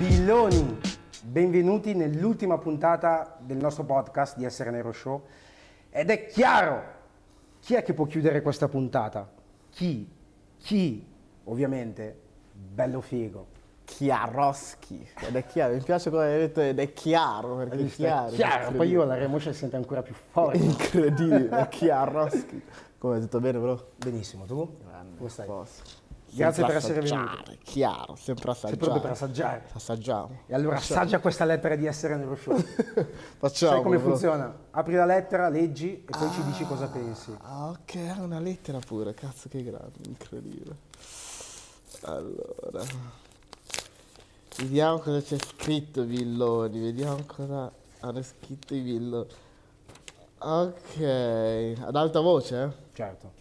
Billoni, benvenuti nell'ultima puntata del nostro podcast di Essere Nero Show. Ed è chiaro, chi è che può chiudere questa puntata? Chi? Chi? Ovviamente, bello figo. Chiaroschi ed è chiaro, mi piace come hai detto ed è chiaro perché è chiaro, chiaro. poi io la Remoscia sente ancora più forte. Incredibile, è Chiaroschi. Come tutto bene, bro? Benissimo, tu? Grande, Come stai? posto. Grazie per essere venuto. Chiaro, sempre assaggiare. Sei proprio per assaggiare. Assaggiamo. E allora assaggia questa lettera di Essere Nero Show. Facciamo. Sai come bro. funziona? Apri la lettera, leggi e poi ci dici cosa pensi. Ah, ok, ha una lettera pure, cazzo che grande, incredibile. Allora, vediamo cosa c'è scritto Villoni, vediamo cosa hanno scritto i Villoni. Ok, ad alta voce? eh? Certo.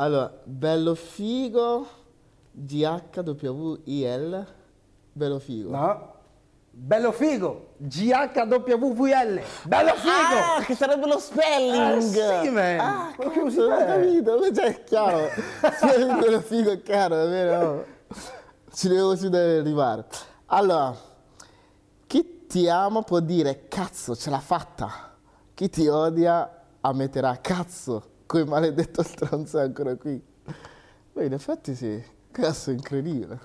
Allora, bello figo, G-H-W-I-L, bello figo. No? Bello figo! GHWVL! Bello figo! Ah, che sarebbe lo spelling! Ah, sì, man. Ah, Ma cazzo, non ho capito, cioè, è chiaro. Spelling bello figo è chiaro, è vero? Ci devo ci deve arrivare. Allora, chi ti ama può dire cazzo, ce l'ha fatta. Chi ti odia ammetterà cazzo, quel maledetto stronzo è ancora qui. Beh, in effetti sì, cazzo, incredibile.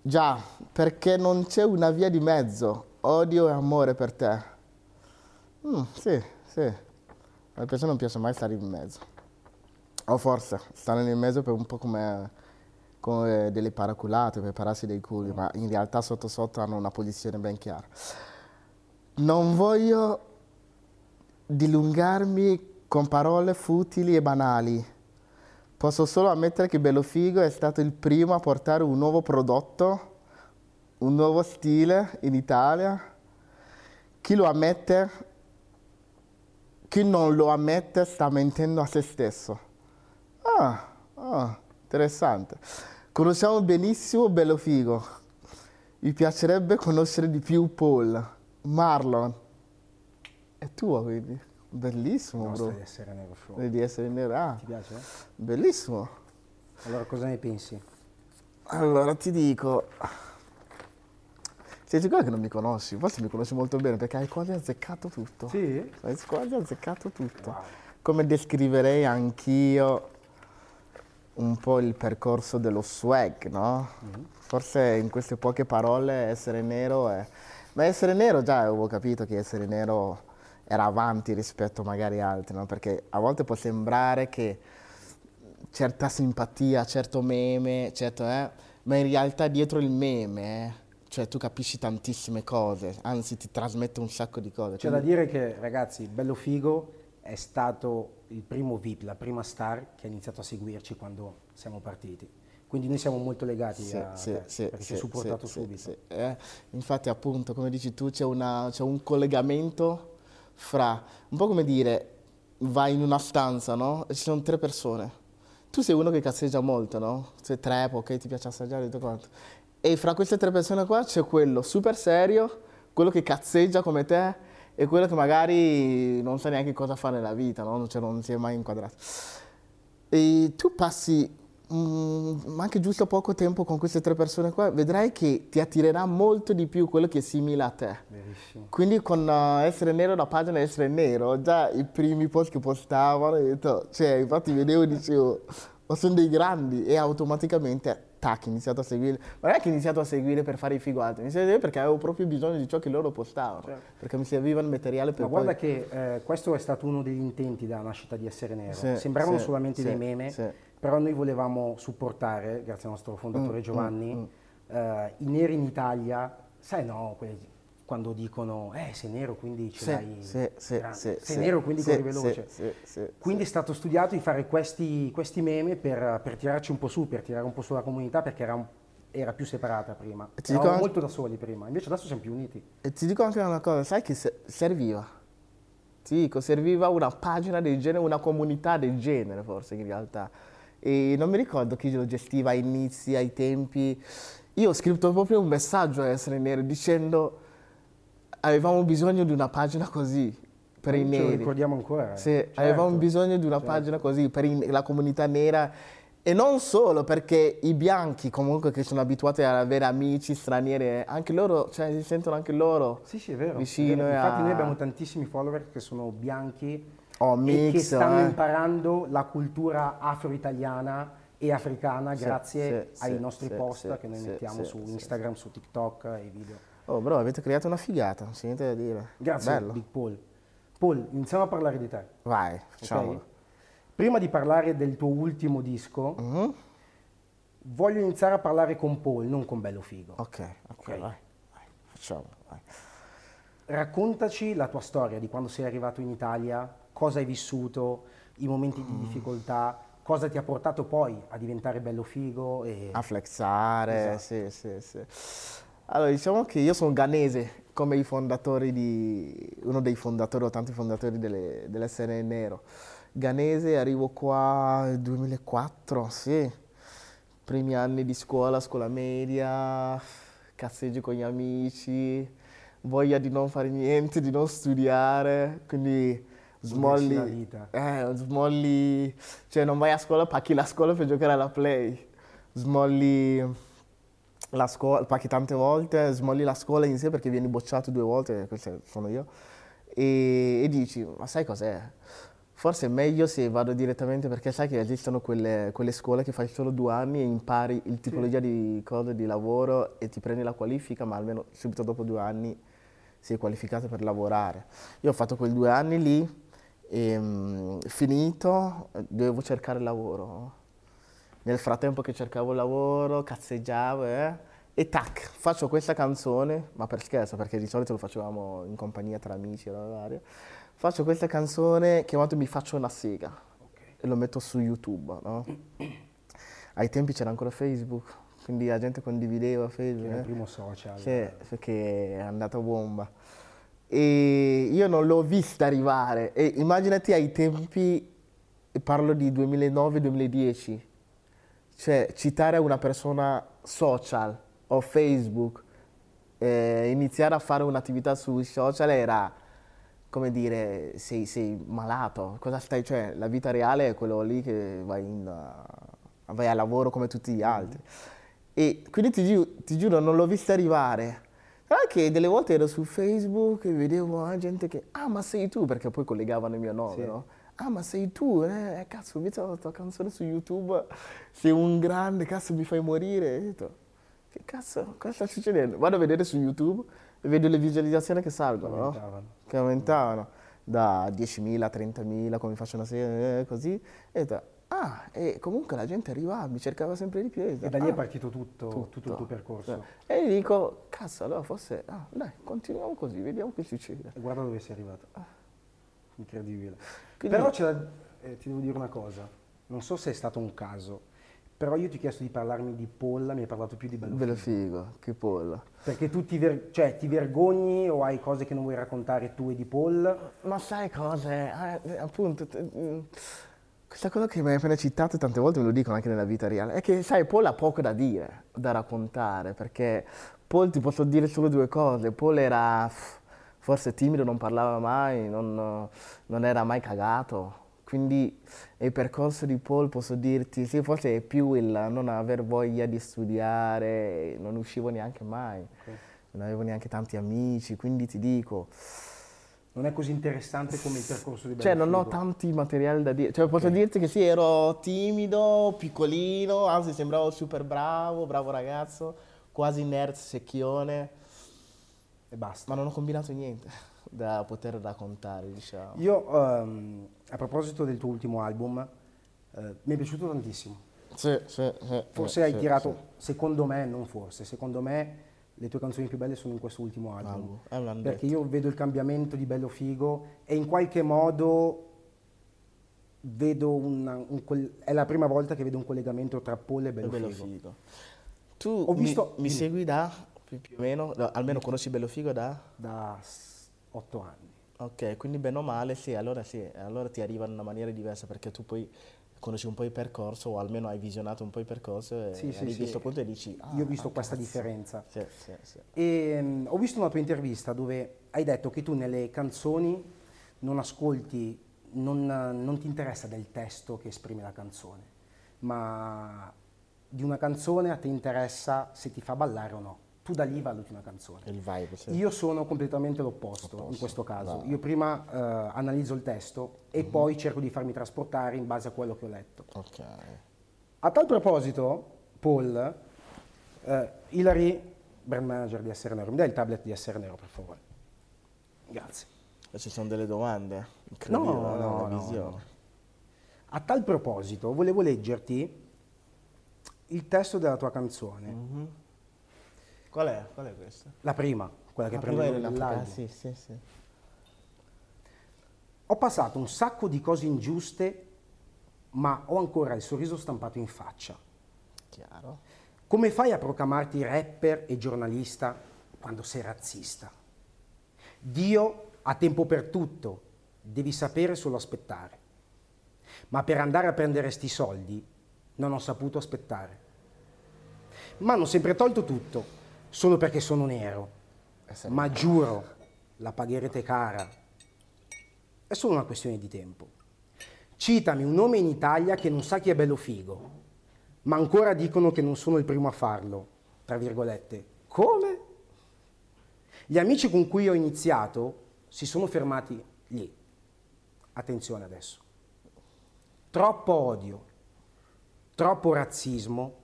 Già, perché non c'è una via di mezzo, odio e amore per te. Mm, sì, sì. A persone non piace mai stare in mezzo. O forse stare nel mezzo per un po' come, come delle paraculate, per pararsi dei culi, ma in realtà sotto sotto hanno una posizione ben chiara. Non voglio dilungarmi con parole futili e banali. Posso solo ammettere che Bello Figo è stato il primo a portare un nuovo prodotto, un nuovo stile in Italia. Chi lo ammette, chi non lo ammette sta mentendo a se stesso. Ah, ah, interessante. Conosciamo benissimo Bello Figo. Mi piacerebbe conoscere di più Paul. Marlon. È tua quindi. Bellissimo, Nostra bro. di Essere Nero Show. Di essere nero. Ah, Ti piace? bellissimo. Allora cosa ne pensi? Allora ti dico. Sei sicuro che non mi conosci? Forse mi conosci molto bene perché hai quasi azzeccato tutto. Sì? Hai quasi azzeccato tutto. Wow. Come descriverei anch'io un po' il percorso dello swag, no? Forse in queste poche parole essere nero è... Ma essere nero già avevo capito che essere nero era avanti rispetto magari a altri, no? Perché a volte può sembrare che certa simpatia, certo meme, certo, eh, ma in realtà dietro il meme, eh, cioè tu capisci tantissime cose, anzi ti trasmette un sacco di cose. C'è da quindi- dire che, ragazzi, Bello Figo è stato il primo VIP, la prima star che ha iniziato a seguirci quando siamo partiti. Quindi noi siamo molto legati Sì, a sì, te, sì, perché ci sì, hai supportato sì, subito. Eh, infatti, appunto, come dici tu, c'è, una- c'è un collegamento fra, un po' come dire, vai in una stanza, no? E ci sono tre persone. Tu sei uno che cazzeggia molto, no? Sei tre, ok, ti piace assaggiare, tutto quanto. E fra queste tre persone qua c'è quello super serio, quello che cazzeggia come te e quello che magari non sa neanche cosa fare nella vita, no? Cioè, non si è mai inquadrato. E tu passi mm, anche giusto poco tempo con queste tre persone qua, vedrai che ti attirerà molto di più quello che è simile a te. Verissimo. Quindi con uh, Essere Nero, la pagina Essere Nero, già i primi post che postavano, ho detto, cioè, infatti vedevo e dicevo, ma sono dei grandi e automaticamente, tac, ho iniziato a seguire. Ma non è che ho iniziato a seguire per fare i figati, ho iniziato a seguire perché avevo proprio bisogno di ciò che loro postavano, Certo. perché mi serviva il materiale per Ma poi... guarda che eh, questo è stato uno degli intenti della nascita di Essere Nero. Sì, Sembravano sì, solamente sì, dei meme. Però noi volevamo supportare, grazie al nostro fondatore Mm, Giovanni, eh, i neri in Italia. Sai no, quelli quando dicono, eh, sei nero quindi ce Sì, l'hai sì, sì, sì, sei nero quindi corri veloce. Quindi è stato studiato di fare questi, questi meme per, per tirarci un po' su, per tirare un po' su la comunità, perché era, un- era più separata prima. Ti Eravamo anche- molto da soli prima, invece adesso siamo più uniti. E ti dico anche una cosa, sai che se- serviva? Ti dico, serviva una pagina del genere, una comunità del genere forse in realtà. E non mi ricordo chi lo gestiva ai inizi, ai tempi. Io ho scritto proprio un messaggio a Essere Nero dicendo avevamo bisogno di una pagina così per i Ce lo neri. ricordiamo ancora. eh. Sì, Certo. avevamo bisogno di una certo. pagina così per i- la comunità nera E non solo, perché i bianchi comunque che sono abituati ad avere amici stranieri, anche loro, cioè si sentono anche loro Sì, sì, è vero. vicino è vero. Infatti a- noi abbiamo tantissimi follower che sono bianchi Oh, e mix, che stanno eh. imparando la cultura afro-italiana e africana Sì, grazie sì, ai sì, nostri post che noi mettiamo su Instagram, su TikTok e video. Oh bro, avete creato una figata, non c'è niente da dire. Grazie Bello. Big Paul. Paul, iniziamo a parlare di te. Vai, facciamolo. Prima di parlare del tuo ultimo disco, Mhm. voglio iniziare a parlare con Paul, non con Bello Figo. Ok, ok, Ok. vai, vai, facciamolo, vai. Raccontaci la tua storia di quando sei arrivato in Italia, cosa hai vissuto, i momenti Mm. di difficoltà, cosa ti ha portato poi a diventare bello figo e A flexare, Esatto. sì, sì, sì. Allora, diciamo che io sono ghanese, come i fondatori di... uno dei fondatori o tanti fondatori delle, dell'SN Nero. Ghanese, arrivo qua nel 2004, sì. Primi anni di scuola, scuola media, cazzeggio con gli amici, voglia di non fare niente, di non studiare, quindi vita. Eh, smolli, cioè non vai a scuola, pacchi la scuola per giocare alla play. Smolli la scuola, pacchi tante volte, smolli la scuola in sé perché vieni bocciato due volte, questo sono io, e, e dici, ma sai cos'è? Forse è meglio se vado direttamente perché sai che esistono quelle, quelle scuole che fai solo due anni e impari il tipologia di cose di lavoro e ti prendi la qualifica, ma almeno subito dopo due anni sei qualificato per lavorare. Io ho fatto quei due anni lì e mm, finito eh, dovevo cercare lavoro. Nel frattempo che cercavo lavoro, cazzeggiavo eh, e tac, faccio questa canzone, ma per scherzo, perché di solito lo facevamo in compagnia tra amici e varia. Faccio questa canzone chiamato Mi faccio una sega e lo metto su YouTube, no? Ai tempi c'era ancora Facebook, quindi la gente condivideva Facebook. era il eh. primo social. Sì, perché è andato a bomba. E io non l'ho vista arrivare. E immaginati ai tempi, parlo di 2009-2010, cioè citare una persona social o Facebook, eh, iniziare a fare un'attività sui social era, come dire, sei, sei malato. Cosa stai, cioè la vita reale è quello lì che vai, in, uh, vai a lavoro come tutti gli altri. E quindi ti, giu- ti giuro, non l'ho vista arrivare. Sai che delle volte ero su Facebook e vedevo ah, gente che, ah ma sei tu, perché poi collegavano il mio nome, Sì. no? Ah ma sei tu, eh, eh, cazzo, ho visto la tua canzone su YouTube, sei un grande, cazzo mi fai morire. E ho detto, che cazzo, cosa sta succedendo? Vado a vedere su YouTube e vedo le visualizzazioni che salgono, no? Aumentavano. che aumentavano da 10.000 a 30.000, come faccio una serie eh, così. E ho detto, ah, e comunque la gente arrivava, mi cercava sempre di più. E da lì è "Ah, partito tutto, tutto il tuo percorso. E gli dico, cazzo, allora forse, ah, dai, continuiamo così, vediamo che succede. E guarda dove sei arrivato. Incredibile. Quindi- Però da- eh, ti devo dire una cosa, non so se è stato un caso, però io ti ho chiesto di parlarmi di Polla, mi hai parlato più di Bello Bello Figo. figo, che pollo. Perché tu ti, ver- cioè, ti vergogni o hai cose che non vuoi raccontare tu e di Paul? Ma sai cosa? Eh, appunto, t- questa cosa che mi hai appena citato tante volte me lo dicono anche nella vita reale, è che sai, Paul ha poco da dire, da raccontare, perché Paul ti posso dire solo due cose. Paul era forse timido, non parlava mai, non, non era mai cagato. Quindi il percorso di Paul posso dirti, sì, forse è più il non aver voglia di studiare, non uscivo neanche mai, non avevo neanche tanti amici, quindi ti dico, Non è così interessante come il percorso di Bello cioè, non ho Figo. tanti materiali da dire. Cioè, posso dirti che sì, ero timido, piccolino, anzi sembravo super bravo, bravo ragazzo, quasi nerd secchione, E basta. ma non ho combinato niente da poter raccontare, diciamo. Io, ehm, a proposito del tuo ultimo album, eh, mi è piaciuto tantissimo. Sì, sì, sì, Forse sì, hai sì, tirato, secondo me, non forse, secondo me le tue canzoni più belle sono in questo ultimo album. Album. Eh, Perché io vedo il cambiamento di Bello Figo e in qualche modo vedo una- un col- è la prima volta che vedo un collegamento tra Paul e Bello, bello Figo. figo. Tu Ho visto- mi, mi segui da più, più o meno, no, almeno conosci Bello Figo da? Da otto anni. Ok, quindi bene o male, sì, allora sì, allora ti arriva in una maniera diversa perché tu poi conosci un po' il percorso o almeno hai visionato un po' il percorso e Sì, sì, sì. questo punto e dici ah, Io ho visto ah, questa cazzo. differenza. Sì, sì, sì. E mm, ho visto una tua intervista dove hai detto che tu nelle canzoni non ascolti, non, non ti interessa del testo che esprime la canzone, ma di una canzone a te interessa se ti fa ballare o no. Tu da lì valuti una canzone. Il vibe, sì. Io sono completamente l'opposto, Opposto, in questo caso. bravo. Io prima eh, analizzo il testo e poi cerco di farmi trasportare in base a quello che ho letto. Ok. A tal proposito, Paul, eh, Hilary, brand manager di Essere Nero, mi dai il tablet di Essere Nero per favore? Grazie. E ci sono delle domande? Incredibile, No, no, no, no, no. A tal proposito, volevo leggerti il testo della tua canzone, Mhm. Qual è? Qual è questa? la prima, quella che prende prima l'album. Africa, sì, sì, sì. Ho passato un sacco di cose ingiuste, ma ho ancora il sorriso stampato in faccia. Chiaro. Come fai a proclamarti rapper e giornalista quando sei razzista? Dio ha tempo per tutto, devi sapere solo aspettare. Ma per andare a prendere sti soldi non ho saputo aspettare. Ma hanno sempre tolto tutto, solo perché sono nero. Essere- Ma giuro, la pagherete cara. È solo una questione di tempo. Citami un nome in Italia che non sa chi è bello figo, ma ancora dicono che non sono il primo a farlo. Tra virgolette. Come? Gli amici con cui ho iniziato si sono fermati lì. Attenzione adesso. Troppo odio, troppo razzismo,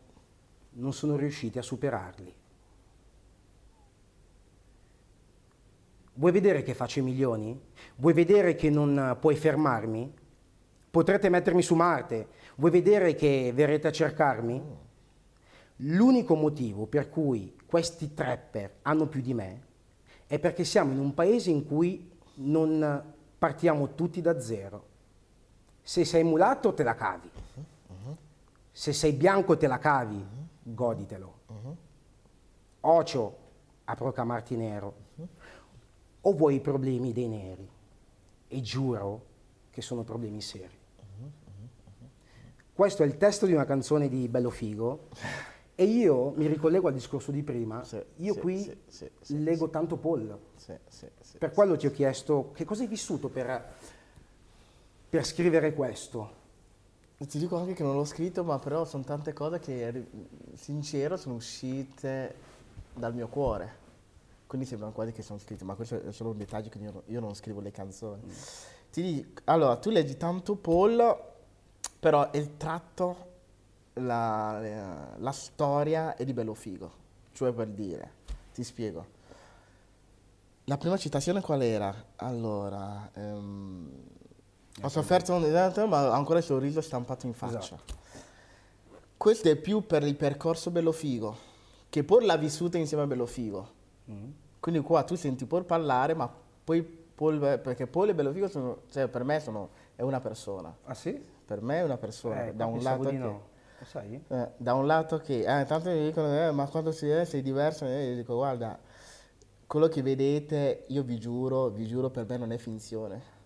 non sono riusciti a superarli. Vuoi vedere che faccio i milioni? Vuoi vedere che non eh, puoi fermarmi? Potrete mettermi su Marte? Vuoi vedere che verrete a cercarmi? L'unico motivo per cui questi trapper hanno più di me è perché siamo in un paese in cui non partiamo tutti da zero. Se sei mulatto te la cavi. Se sei bianco te la cavi, goditelo. Ocio a proclamarti nero. O vuoi i problemi dei neri? E giuro che sono problemi seri. Questo è il testo di una canzone di Bello Figo e io mi ricollego al discorso di prima. Sì, io sì, qui sì, leggo tanto Paul. Per quello ti ho chiesto che cosa hai vissuto per, per scrivere questo. Ti dico anche che non l'ho scritto, ma però sono tante cose che, sincero, sono uscite dal mio cuore. Quindi sembrano quasi che sono scritte, ma questo è solo un dettaglio che io, non- io non scrivo le canzoni. Ti dico, allora, tu leggi tanto Paul, però il tratto, la, la- la storia è di bello figo. Cioè per dire, ti spiego. La prima citazione qual era? Allora, ehm, ho sofferto, un- ma ho ancora il sorriso stampato in faccia. Esatto. Questo è più per il percorso bello figo, che Paul l'ha vissuta insieme a bello figo. Mm. Quindi qua tu senti Paul parlare, ma poi Paul, perché Paul e bello figo sono, cioè per me sono, è una persona. Ah sì? Per me è una persona. Eh, da, un lato che, no. Lo sai? eh, da un lato che, eh, tanto mi dicono, eh, ma quando si è, sei diverso, eh, io dico, guarda, quello che vedete, io vi giuro, vi giuro, per me non è finzione.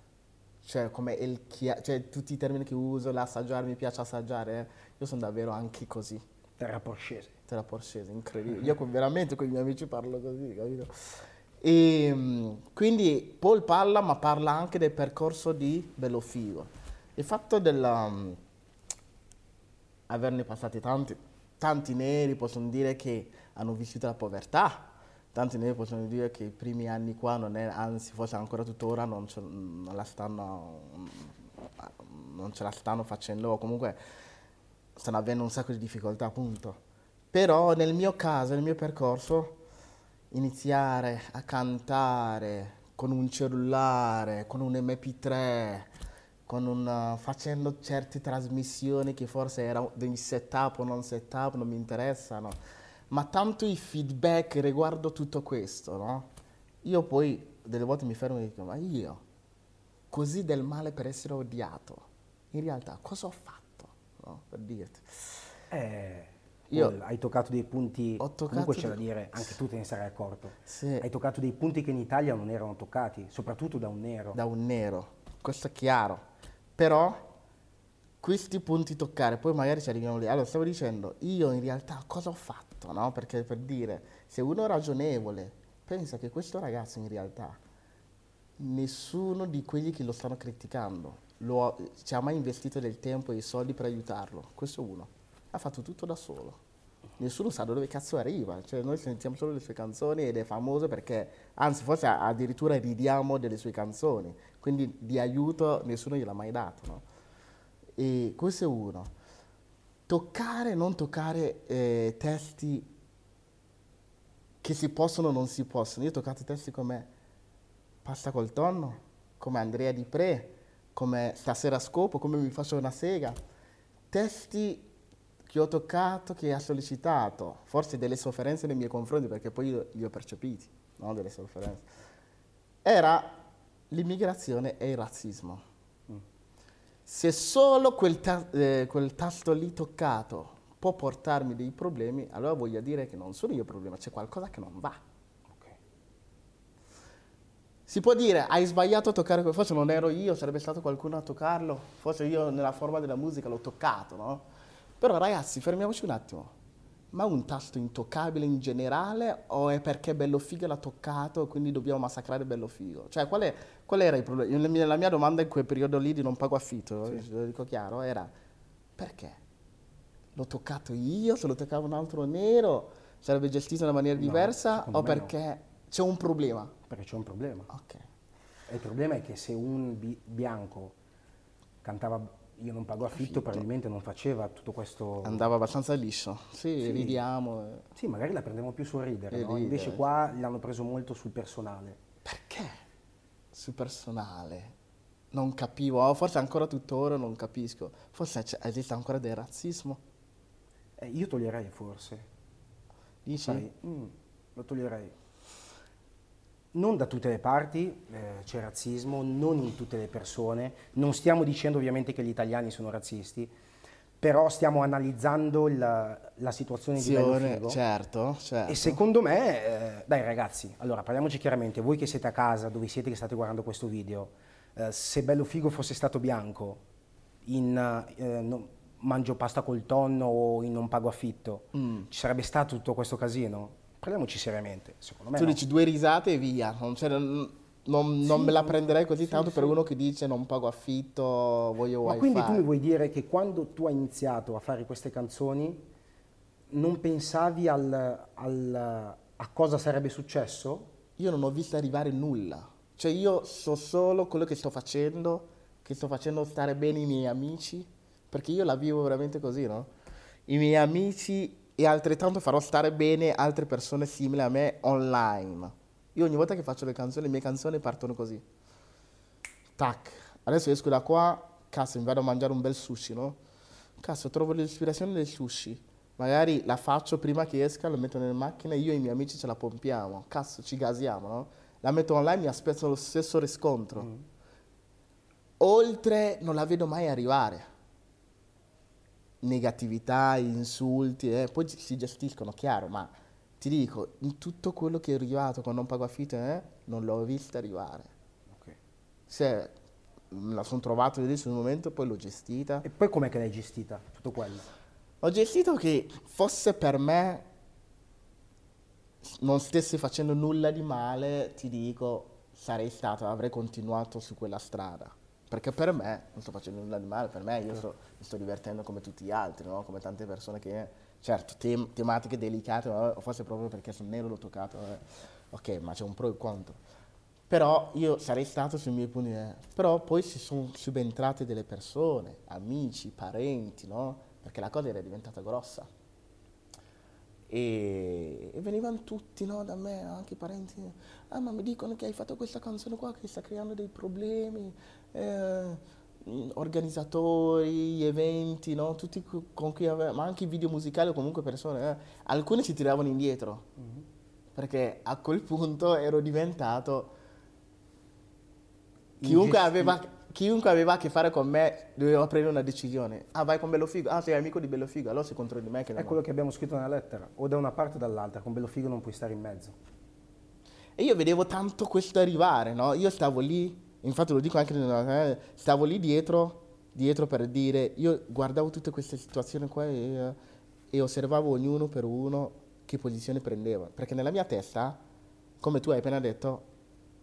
Cioè, come il chia- cioè, tutti i termini che uso, l'assaggiare, mi piace assaggiare, eh, io sono davvero anche così. Terra porcese. Terra porcese, incredibile. Io con- veramente con i miei amici parlo così, capito? E, mm, quindi Paul parla, ma parla anche del percorso di Bello Figo. Il fatto della, mm, averne passati tanti, tanti neri possono dire che hanno vissuto la povertà, tanti neri possono dire che i primi anni qua non è, anzi forse ancora tuttora non, ce- non la stanno, non ce la stanno facendo, o comunque stanno avendo un sacco di difficoltà appunto. Però nel mio caso, nel mio percorso, iniziare a cantare con un cellulare, con un MP3, con un, facendo certe trasmissioni che forse erano dei setup o non setup, non mi interessano, ma tanto i feedback riguardo tutto questo, no? Io poi delle volte mi fermo e dico, ma io, così del male per essere odiato, in realtà cosa ho fatto? No? Per dirti. Eh, Io- hai toccato dei punti, comunque c'è da dei- dire, anche tu te ne sarai accorto. Sì. Hai toccato dei punti che in Italia non erano toccati, soprattutto da un nero. da un nero, questo è chiaro. Però questi punti toccare, poi magari ci arriviamo lì. Allora, stavo dicendo, io in realtà cosa ho fatto, no? Perché per dire, se uno è ragionevole pensa che questo ragazzo in realtà, nessuno di quelli che lo stanno criticando lo- ci ha mai investito del tempo e i soldi per aiutarlo. Questo è uno. Ha fatto tutto da solo. Nessuno sa da dove cazzo arriva. Cioè, noi sentiamo solo le sue canzoni ed è famoso perché, anzi, forse addirittura ridiamo delle sue canzoni. Quindi di aiuto nessuno gliel'ha mai dato. no? E questo è uno. Toccare, non toccare eh, testi che si possono o non si possono. Io ho toccato testi come Pasta col tonno, come Andrea Di Pre, come Stasera scopo, come Mi faccio una sega. Testi che ho toccato, che ha sollecitato, forse delle sofferenze nei miei confronti, perché poi io li ho percepiti, no? delle sofferenze. Era l'immigrazione e il razzismo. Se solo quel, ta- eh, quel tasto lì toccato può portarmi dei problemi, allora voglio dire che non sono io il problema, c'è qualcosa che non va. Ok. Si può dire, hai sbagliato a toccare quel, forse non ero io, sarebbe stato qualcuno a toccarlo, forse io nella forma della musica l'ho toccato, no? Però ragazzi, fermiamoci un attimo. Ma un tasto intoccabile in generale o è perché Bello Figo l'ha toccato e quindi dobbiamo massacrare Bello Figo? Cioè, qual, è- qual era il problema? La mia, la mia domanda in quel periodo lì di non pago affitto, lo dico chiaro, era perché? L'ho toccato io, se lo toccava un altro nero sarebbe gestito in una maniera No, diversa o me no. perché c'è un problema? Perché c'è un problema. Ok. E il problema è che se un bi- bianco cantava Io non pago affitto, probabilmente non faceva tutto questo... Andava abbastanza liscio. Sì, ridiamo. eh. Sì, magari la prendevamo più sul ridere, no? ridere. Invece qua l'hanno preso molto sul personale. Perché? Sul personale. Non capivo, o forse ancora tuttora non capisco. Forse esiste ancora del razzismo. Eh, io toglierei forse, Dici? sai, mm, lo toglierei. Non da tutte le parti eh, c'è razzismo, non in tutte le persone. Non stiamo dicendo ovviamente che gli italiani sono razzisti, però stiamo analizzando la, la situazione di Bello Figo. certo, certo. E secondo me, eh, dai ragazzi, allora parliamoci chiaramente, voi che siete a casa, dove siete che state guardando questo video, eh, se Bello Figo fosse stato bianco, in eh, no- mangio pasta col tonno o in non pago affitto, Mm. ci sarebbe stato tutto questo casino? Parliamoci seriamente, secondo me Tu no. dici due risate e via. Non, cioè, non- non- non Sì, me la prenderei così sì, tanto per sì. uno che dice non pago affitto, voglio Ma wifi. quindi tu mi vuoi dire che quando tu hai iniziato a fare queste canzoni non pensavi al- al- a cosa sarebbe successo? Io non ho visto arrivare nulla. Cioè io so solo quello che sto facendo, che sto facendo stare bene i miei amici, perché io la vivo veramente così, no? I miei amici e altrettanto farò stare bene altre persone simili a me online. Io ogni volta che faccio le canzoni, le mie canzoni partono così. Tac. Adesso esco da qua, cazzo, mi vado a mangiare un bel sushi, no? Cazzo, trovo l'ispirazione del sushi. Magari la faccio prima che esca, la metto nelle macchine, io e i miei amici ce la pompiamo. Cazzo, ci gasiamo, no? La metto online, mi aspetto lo stesso riscontro. Oltre non la vedo mai arrivare. Negatività, insulti, eh, poi si gestiscono, chiaro, ma ti dico, in tutto quello che è arrivato con non pago affitto, eh, non l'ho vista arrivare. Ok. Se me la sono trovato lì sul momento, poi l'ho gestita. E poi com'è che l'hai gestita tutto quello? Ho gestito che fosse per me non stessi facendo nulla di male, ti dico, sarei stato, avrei continuato su quella strada. Perché per me non sto facendo nulla di male, per me io sto, mi sto divertendo come tutti gli altri, no? come tante persone che, certo, tem- tematiche delicate, o forse proprio perché sono nero l'ho toccato, eh. ok, ma c'è un pro e un contro. Però io sarei stato sui miei punti, eh. però poi si sono subentrate delle persone, amici, parenti, no? Perché la cosa era diventata grossa. E, e venivano tutti no, da me, anche i parenti. Ah, ma mi dicono che hai fatto questa canzone qua che sta creando dei problemi. Eh, organizzatori, gli eventi, no? Tutti co- con cui avevo, ma anche i video musicali o comunque persone. eh. Alcuni si tiravano indietro perché a quel punto ero diventato. Chiunque aveva, chiunque aveva a che fare con me doveva prendere una decisione. Ah, vai con Bellofigo. Ah, sei amico di Bellofigo. Allora sei contro di me. Che È quello che abbiamo scritto nella lettera, o da una parte o dall'altra, con Bello Figo non puoi stare in mezzo. E io vedevo tanto questo arrivare, no? Io stavo lì, infatti lo dico anche nella eh, stavo lì dietro, dietro per dire, io guardavo tutte queste situazioni qua e, e osservavo ognuno per uno che posizione prendeva. Perché nella mia testa, come tu hai appena detto,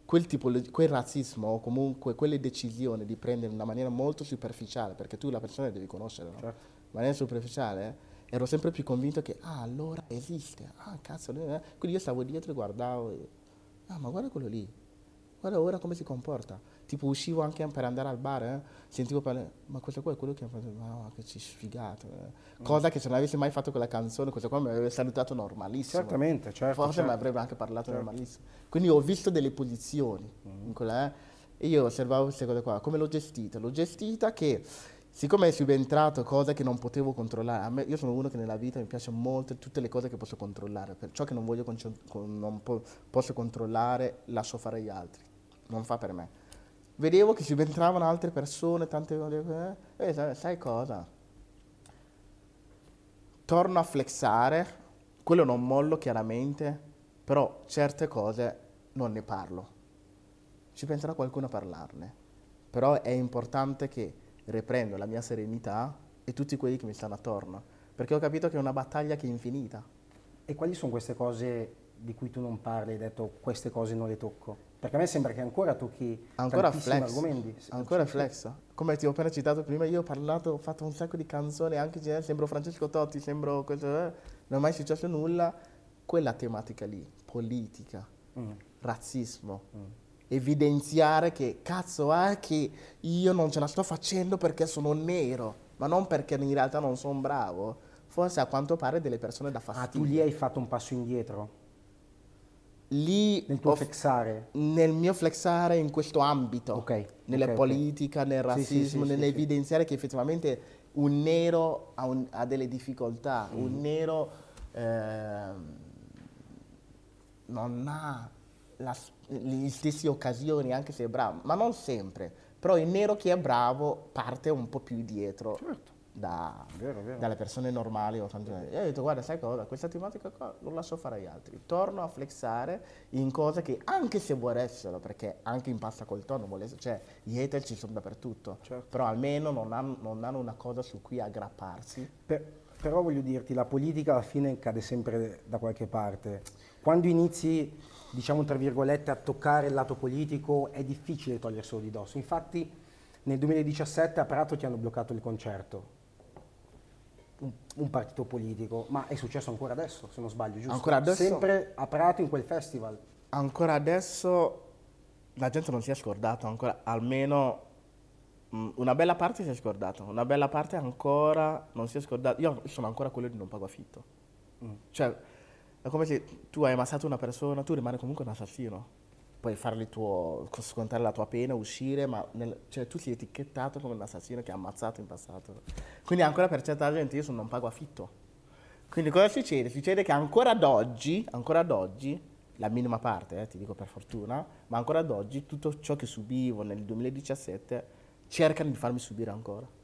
quel, tipo, quel razzismo o comunque quelle decisioni di prendere in una maniera molto superficiale, perché tu la persona devi conoscere, no? Certo. In maniera superficiale, ero sempre più convinto che, ah, allora esiste, ah, cazzo, eh. quindi io stavo dietro e guardavo, e, ah, ma guarda quello lì, guarda ora come si comporta. Tipo uscivo anche per andare al bar, eh, sentivo parlare, ma questo qua è quello che ha fatto, ma che ci sfigato. Eh. Cosa che se non avessi mai fatto quella canzone, questo qua mi avrebbe salutato normalissimo. Certamente, certo. Forse certo. mi avrebbe anche parlato certo. normalissimo. Quindi ho visto delle posizioni mm. in quella, eh, e io osservavo queste cose qua. Come l'ho gestita? L'ho gestita che siccome è subentrato cose che non potevo controllare, me, io sono uno che nella vita mi piace molto tutte le cose che posso controllare, per ciò che non, voglio non po- posso controllare lascio fare gli altri, non fa per me vedevo che subentravano altre persone, tante cose, eh, sai, sai cosa? Torno a flexare, quello non mollo chiaramente, però certe cose non ne parlo. Ci penserà qualcuno a parlarne, però è importante che riprendo la mia serenità e tutti quelli che mi stanno attorno, perché ho capito che è una battaglia che è infinita. E quali sono queste cose di cui tu non parli, hai detto queste cose non le tocco? Perché a me sembra che ancora tocchi ancora flex, argomenti. Ancora flex. Come ti ho appena citato prima, io ho parlato, ho fatto un sacco di canzoni, anche se sembro Francesco Totti, sembro questo, eh, non è mai successo nulla. Quella tematica lì, politica, mm. razzismo, mm. evidenziare che cazzo è che io non ce la sto facendo perché sono nero, ma non perché in realtà non sono bravo. Forse a quanto pare delle persone da fastidio. Ah, tu lì hai fatto un passo indietro? Lì nel tuo flexare? nel mio flexare in questo ambito. Okay, nella okay, politica okay. nel razzismo sì, sì, sì, nell'evidenziare che effettivamente un nero ha, un, ha delle difficoltà. Mm. un nero eh, non ha la, le stesse occasioni anche se è bravo ma non sempre. Però il nero che è bravo parte un po' più dietro. Certo da, vero, vero. dalle persone normali. O tanti... E ho detto, guarda, sai cosa? Questa tematica qua non lascio fare agli altri. Torno a flexare in cose che, anche se voressero, perché anche in pasta col tonno, volesse, cioè gli hater ci sono dappertutto, certo. però almeno non hanno, non hanno, una cosa su cui aggrapparsi. Per, però voglio dirti, la politica alla fine cade sempre da qualche parte. Quando inizi, diciamo tra virgolette, a toccare il lato politico è difficile toglierselo di dosso. Infatti nel 2017 a Prato ti hanno bloccato il concerto un, un, partito politico, ma è successo ancora adesso, se non sbaglio, giusto? Ancora adesso? Sempre a Prato in quel festival. Ancora adesso la gente non si è scordato, ancora almeno mm, una bella parte si è scordata, una bella parte ancora non si è scordata. Io sono ancora quello di non pago affitto. Mm. Cioè, è come se tu hai ammazzato una persona, tu rimani comunque un assassino puoi farli tuo, scontare la tua pena, uscire, ma nel, cioè, tu sei etichettato come un assassino che ha ammazzato in passato. Quindi ancora per certa gente io non pago affitto. Quindi cosa succede? Succede che ancora ad oggi, ancora ad oggi, la minima parte, eh, ti dico per fortuna, ma ancora ad oggi tutto ciò che subivo nel 2017 cercano di farmi subire ancora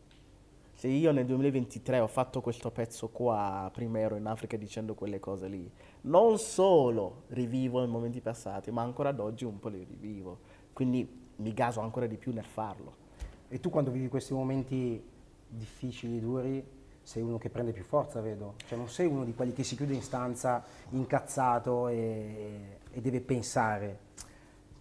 se io nel 2023 ho fatto questo pezzo qua, prima ero in Africa dicendo quelle cose lì, non solo rivivo i momenti passati, ma ancora ad oggi un po' li rivivo. Quindi mi gaso ancora di più nel farlo. E tu quando vivi questi momenti difficili, duri, sei uno che prende più forza, vedo. Cioè non sei uno di quelli che si chiude in stanza incazzato e, e deve pensare.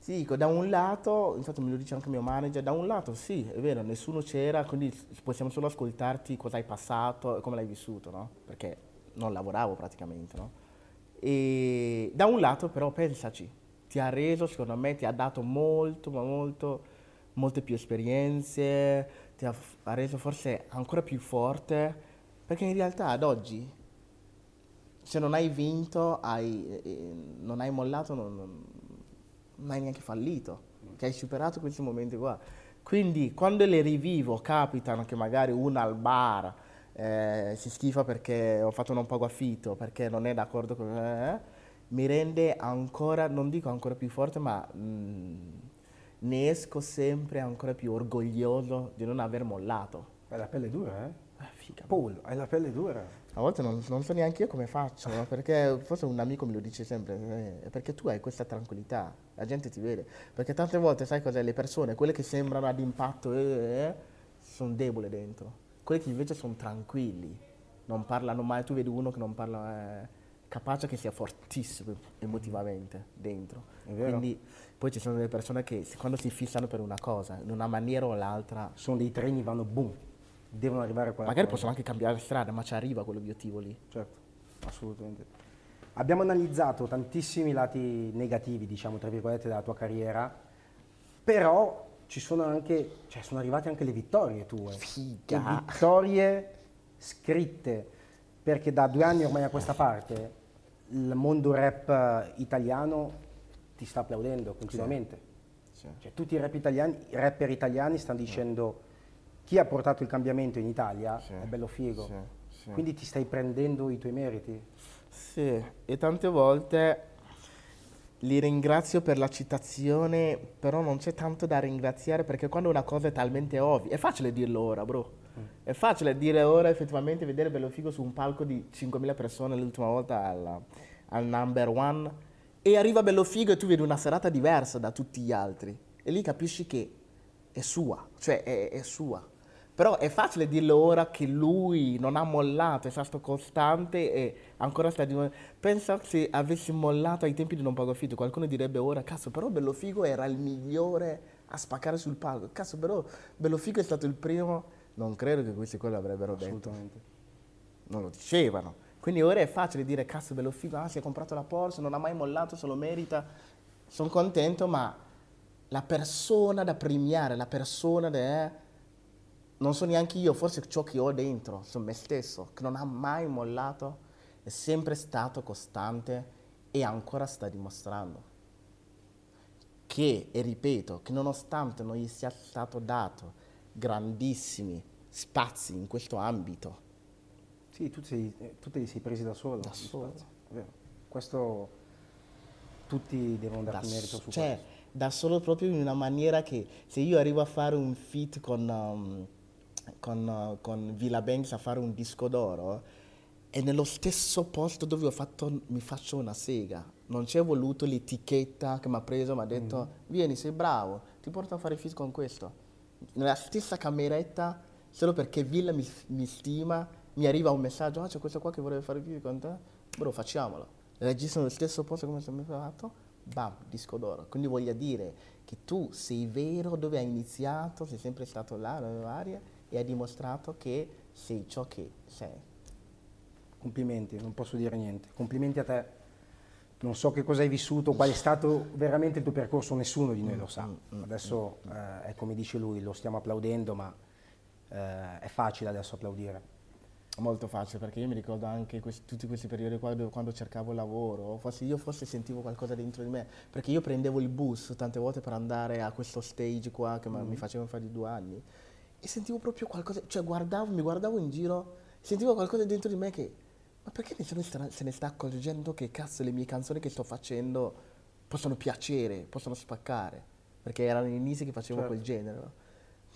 Sì, dico, da un lato, infatti me lo dice anche mio manager, da un lato sì, è vero, nessuno c'era, quindi possiamo solo ascoltarti cosa hai passato e come l'hai vissuto, no? Perché non lavoravo praticamente, no? E da un lato però pensaci, ti ha reso, secondo me, ti ha dato molto, ma molto, molte più esperienze, ti ha, ha reso forse ancora più forte, perché in realtà ad oggi, se non hai vinto, hai, eh, non hai mollato, non, non hai neanche fallito, che hai superato questi momenti qua. Quindi quando le rivivo capitano che magari una al bar eh, si schifa perché ho fatto non pago affitto, perché non è d'accordo con me, eh, mi rende ancora, non dico ancora più forte, ma mh, mm, ne esco sempre ancora più orgoglioso di non aver mollato. Hai la pelle dura, eh? eh figa. Paul, hai la pelle dura. A volte non, non so neanche io come faccio, perché forse un amico me lo dice sempre, eh, perché tu hai questa tranquillità, la gente ti vede. Perché tante volte, sai cos'è, le persone, quelle che sembrano ad impatto, eh, eh, sono deboli dentro. Quelli che invece sono tranquilli, non parlano mai, tu vedi uno che non parla, eh, capace che sia fortissimo emotivamente dentro. Quindi poi ci sono delle persone che quando si fissano per una cosa, in una maniera o l'altra, Sono dei treni, vanno boom, devono arrivare a quella magari cosa. possono anche cambiare strada, ma ci arriva quell'obiettivo lì. Certo, assolutamente. Abbiamo analizzato tantissimi lati negativi, diciamo, tra virgolette, della tua carriera, però ci sono anche, cioè sono arrivate anche le vittorie tue. Figa. Le vittorie scritte, perché da due anni ormai a questa parte il mondo rap italiano ti sta applaudendo continuamente. Sì. Cioè, tutti i, rap italiani, i rapper italiani stanno dicendo chi ha portato il cambiamento in Italia Sì, è bello figo. sì, sì. Quindi ti stai prendendo i tuoi meriti. Sì, e tante volte li ringrazio per la citazione, però non c'è tanto da ringraziare perché quando una cosa è talmente ovvia, è facile dirlo ora, bro. È facile dire ora effettivamente vedere Bello Figo su un palco di 5.000 persone l'ultima volta al, al number one e arriva Bello Figo e tu vedi una serata diversa da tutti gli altri e lì capisci che è sua, cioè è, è sua. Però è facile dirlo ora che lui non ha mollato, è stato costante e ancora sta di... Pensa se avessi mollato ai tempi di Non Pago Affitto, qualcuno direbbe ora, cazzo, però Bello Figo era il migliore a spaccare sul palco. Cazzo, però Bello Figo è stato il primo... Non credo che questi qua l'avrebbero detto. Assolutamente. Non lo dicevano. Quindi ora è facile dire, cazzo, Bello Figo, ah, si è comprato la Porsche, non ha mai mollato, se lo merita. Sono contento, ma la persona da premiare, la persona da... Non so neanche io, forse ciò che ho dentro, sono me stesso, che non ha mai mollato, è sempre stato costante e ancora sta dimostrando. Che, e ripeto, che nonostante non gli sia stato dato grandissimi spazi in questo ambito, Sì, tu, sei, eh, tu te li sei presi da solo. Da solo. Questo tutti devono da, darti merito s- su cioè, questo. da solo proprio in una maniera che se io arrivo a fare un feat con, um, con, con Villa Banks a fare un disco d'oro è nello stesso posto dove ho fatto, mi faccio una sega. Non c'è voluto l'etichetta che mi ha preso, mi ha detto vieni, sei bravo, ti porto a fare feat con questo. Nella stessa cameretta, solo perché Villa mi, mi stima, mi arriva un messaggio, ah c'è questo qua che vorrebbe fare feat con te, bro facciamolo. Registro nello stesso posto come sempre fatto, bam, disco d'oro. Quindi voglio dire che tu sei vero dove hai iniziato, sei sempre stato là, nelle varie, e hai dimostrato che sei ciò che sei. Complimenti, non posso dire niente. Complimenti a te. Non so che cosa hai vissuto, qual è stato veramente il tuo percorso, nessuno di noi lo sa. Adesso eh, è come dice lui, lo stiamo applaudendo, ma eh, è facile adesso applaudire. Molto facile perché io mi ricordo anche questi- tutti questi periodi qua dove- quando cercavo lavoro, forse io forse sentivo qualcosa dentro di me, perché io prendevo il bus tante volte per andare a questo stage qua che ma- mi facevano fare di due anni e sentivo proprio qualcosa, cioè guardavo, mi guardavo in giro, sentivo qualcosa dentro di me che, ma perché nessuno se ne sta accorgendo che cazzo le mie canzoni che sto facendo possono piacere, possono spaccare, perché erano gli inizi che facevo Certo. quel genere. no?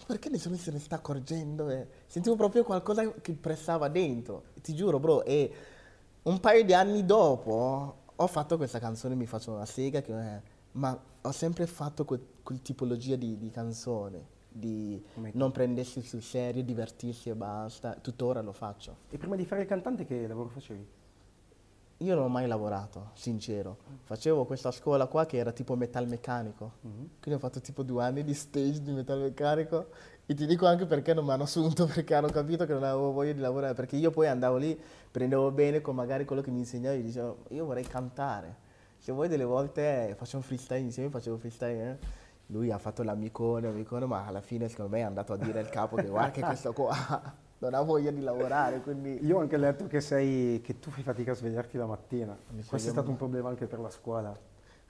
Perché nessuno se ne sta accorgendo? eh? Sentivo proprio qualcosa che pressava dentro. Ti giuro, bro. E un paio di anni dopo ho fatto questa canzone, mi faccio una sega, che, eh, ma ho sempre fatto quel, quel tipologia di, di canzone, di non prendersi sul serio, divertirsi e basta. Tuttora lo faccio. E prima di fare il cantante che lavoro facevi? Io non ho mai lavorato, sincero. Facevo questa scuola qua che era tipo metalmeccanico. Quindi ho fatto tipo due anni di stage di metalmeccanico. E ti dico anche perché non mi hanno assunto, perché hanno capito che non avevo voglia di lavorare. Perché io poi andavo lì, prendevo bene con magari quello che mi insegnava e dicevo, io vorrei cantare. Se vuoi delle volte eh, facciamo freestyle insieme, facevo freestyle. eh. Lui ha fatto l'amicone, l'amicone, ma alla fine secondo me è andato a dire al capo che guarda che questo qua non ha voglia di lavorare, quindi... Io ho anche letto che, sei, che tu fai fatica a svegliarti la mattina. Mi Questo è stato un problema anche per la scuola.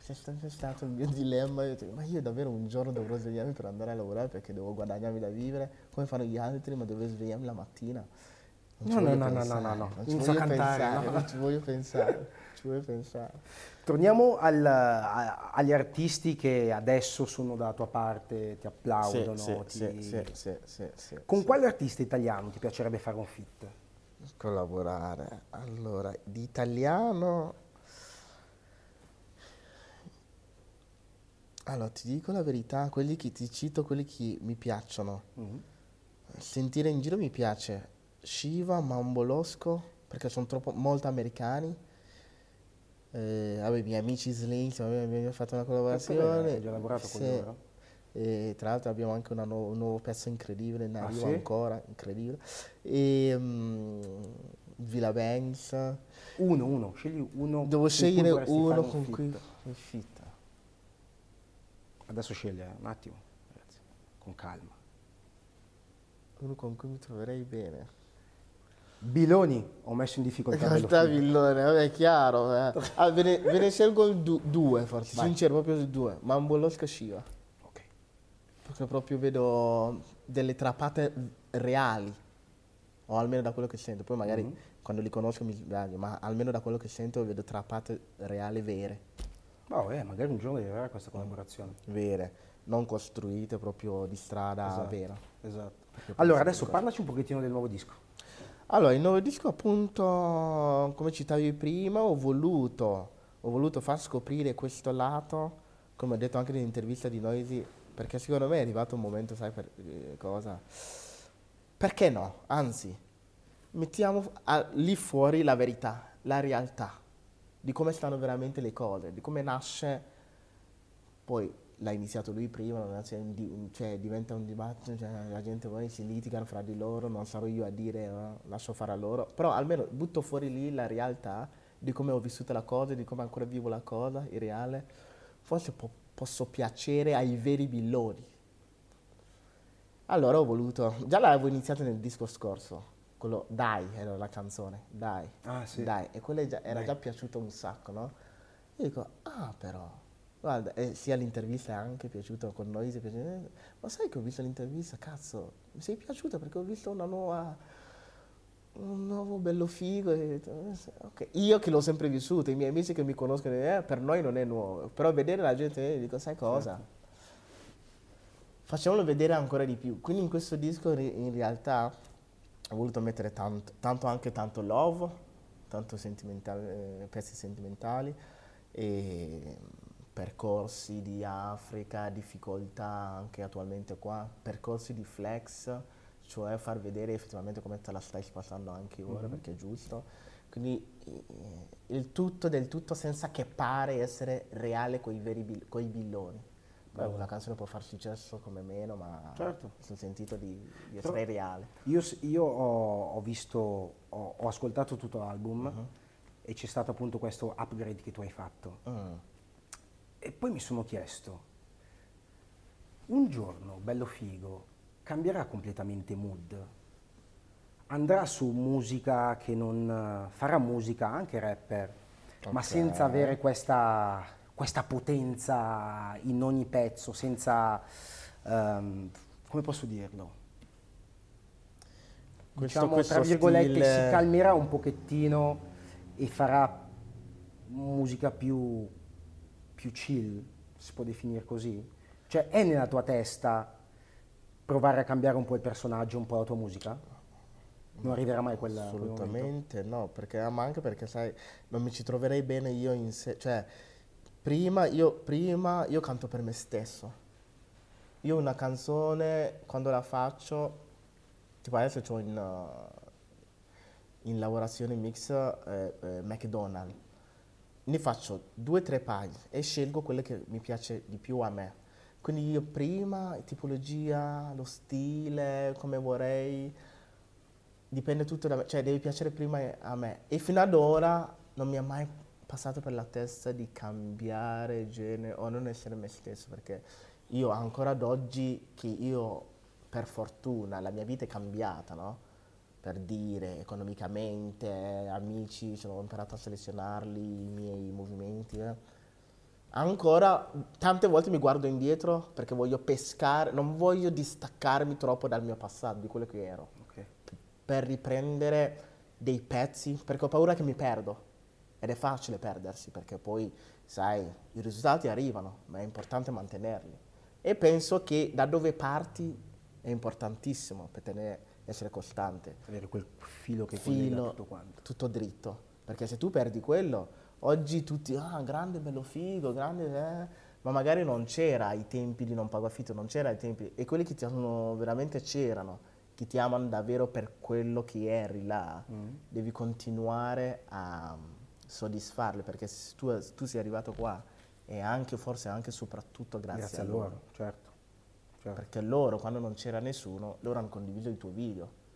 Questo è stato il mio dilemma. Io dico, ma io davvero un giorno dovrò svegliarmi per andare a lavorare perché devo guadagnarmi da vivere, come fanno gli altri, ma devo svegliarmi la mattina. Non ci No, no, voglio no, no, pensare, no, no, no. Non ci Inizio a voglio cantare, pensare, no. non ci voglio pensare. ci voglio pensare. Torniamo al- a- agli artisti che adesso sono dalla tua parte, ti applaudono. sì, ti- sì, sì, sì, Con quale artista italiano ti piacerebbe fare un fit? Collaborare. Allora, di italiano... Allora, ti dico la verità, quelli che ti cito, quelli che mi piacciono. Sentire in giro mi piace Shiva, Mambolosco, perché sono troppo molto americani. Eh, vabbè, i miei amici Slinks, vabbè, abbiamo fatto una collaborazione. hai già lavorato con Sì. loro? E tra l'altro abbiamo anche una nu- un nuovo pezzo incredibile in Ah, arrivo sì? ancora, incredibile. E mm, Villa Banks. Uno, uno, scegli uno. Devo con scegliere uno con cui il fit. Adesso scegli, eh, un attimo, ragazzi, con calma. Uno con cui mi troverei bene. Biloni, ho messo in difficoltà. In realtà. Villone, vabbè, è chiaro. eh. Ah, ve, ne, ve ne scelgo du- due, forse, Vai. sincero, proprio due. Mambolosca Shiva. Ok. Perché proprio vedo delle trappate reali, o almeno da quello che sento. Poi magari Mhm. quando li conosco mi sbaglio, ma almeno da quello che sento vedo trappate reali vere, Oh, eh, magari un giorno avere questa collaborazione. vere, non costruite proprio di strada Esatto. vera. Esatto. Allora, adesso parlaci un pochettino del nuovo disco. Allora, il nuovo disco appunto, come citavi prima, ho voluto, ho voluto far scoprire questo lato, come ho detto anche nell'intervista di Noisy, perché secondo me è arrivato un momento, sai per eh, cosa? Perché no? Anzi, mettiamo a- lì fuori la verità, la realtà, di come stanno veramente le cose, di come nasce, poi l'ha iniziato lui prima, cioè, di- cioè, diventa un dibattito, cioè, la gente poi si litigano fra di loro, non sarò io a dire, no, lascio fare a loro, però almeno butto fuori lì la realtà di come ho vissuto la cosa, di come ancora vivo la cosa, il reale, forse po- posso piacere ai veri billoni. Allora ho voluto, già l'avevo iniziato nel disco scorso, quello Dai era la canzone, Dai, Ah, sì. Dai, e quella già- era Dai. già piaciuta un sacco, no? Io dico, ah però, guarda, e sia l'intervista è anche piaciuta con noi, si è piaciuta, eh, ma sai che ho visto l'intervista, cazzo, mi sei piaciuta perché ho visto una nuova, un nuovo bello figo, e eh, sì, ok. Io che l'ho sempre vissuto, i miei amici che mi conoscono, eh, per noi non è nuovo, però vedere la gente, eh, dico, sai cosa? Certo. Facciamolo vedere ancora di più. Quindi in questo disco in realtà ho voluto mettere tanto, tanto anche tanto love, tanto sentimentale, eh, pezzi sentimentali, e percorsi di Africa, difficoltà anche attualmente qua, percorsi di flex, cioè far vedere effettivamente come te la stai passando anche ora, Mhm. perché è giusto. Quindi eh, il tutto del tutto senza che pare essere reale bil- coi billoni. Poi una canzone può far successo come meno, ma Certo. sul sentito di, di Però- essere reale. Io, io ho, ho visto, ho, ho ascoltato tutto l'album Mhm. e c'è stato appunto questo upgrade che tu hai fatto. Mm. E poi mi sono chiesto, un giorno, bello figo, cambierà completamente mood? Andrà su musica che non... farà musica anche rapper, ma Ok. senza avere questa, questa potenza in ogni pezzo, senza... ehm, come posso dirlo? Questo- diciamo, questo tra virgolette, stile- si calmerà un pochettino e farà musica più, più chill, si può definire così? Cioè, è nella tua testa provare a cambiare un po' il personaggio, un po' la tua musica? Non arriverà mai quella, quel? Assolutamente no, perché, ma anche perché sai, non mi ci troverei bene io in sé, cioè prima io, prima io canto per me stesso. Io una canzone quando la faccio, tipo adesso ho in, uh, in lavorazione mix eh, eh, McDonald's, ne faccio due o tre pagine e scelgo quelle che mi piace di più a me. Quindi io prima, tipologia, lo stile, come vorrei, dipende tutto da me, cioè deve piacere prima a me. E fino ad ora non mi è mai passato per la testa di cambiare genere o non essere me stesso, perché io ancora ad oggi, che io per fortuna la mia vita è cambiata, no? Per dire, economicamente, amici, cioè, ho imparato a selezionarli, i miei movimenti. eh. Ancora tante volte mi guardo indietro perché voglio pescare, non voglio distaccarmi troppo dal mio passato, di quello che ero Ok. per riprendere dei pezzi, perché ho paura che mi perdo. Ed è facile perdersi, perché poi, sai, i risultati arrivano, ma è importante mantenerli. E penso che da dove parti è importantissimo per tenere, essere costante. Avere quel filo che Filo, tutto quanto. tutto dritto. Perché se tu perdi quello, oggi tutti, ah, grande, bello figo, grande, eh", ma magari non c'era ai tempi di non pago affitto, non c'era ai tempi. E quelli che ti amano veramente c'erano, che ti amano davvero per quello che eri là. Mm. Devi continuare a, soddisfarli, perché se tu, tu sei arrivato qua e anche, forse anche e soprattutto grazie, Grazie a a loro. loro, certo. Certo. Perché loro, quando non c'era nessuno, loro hanno condiviso il tuo video.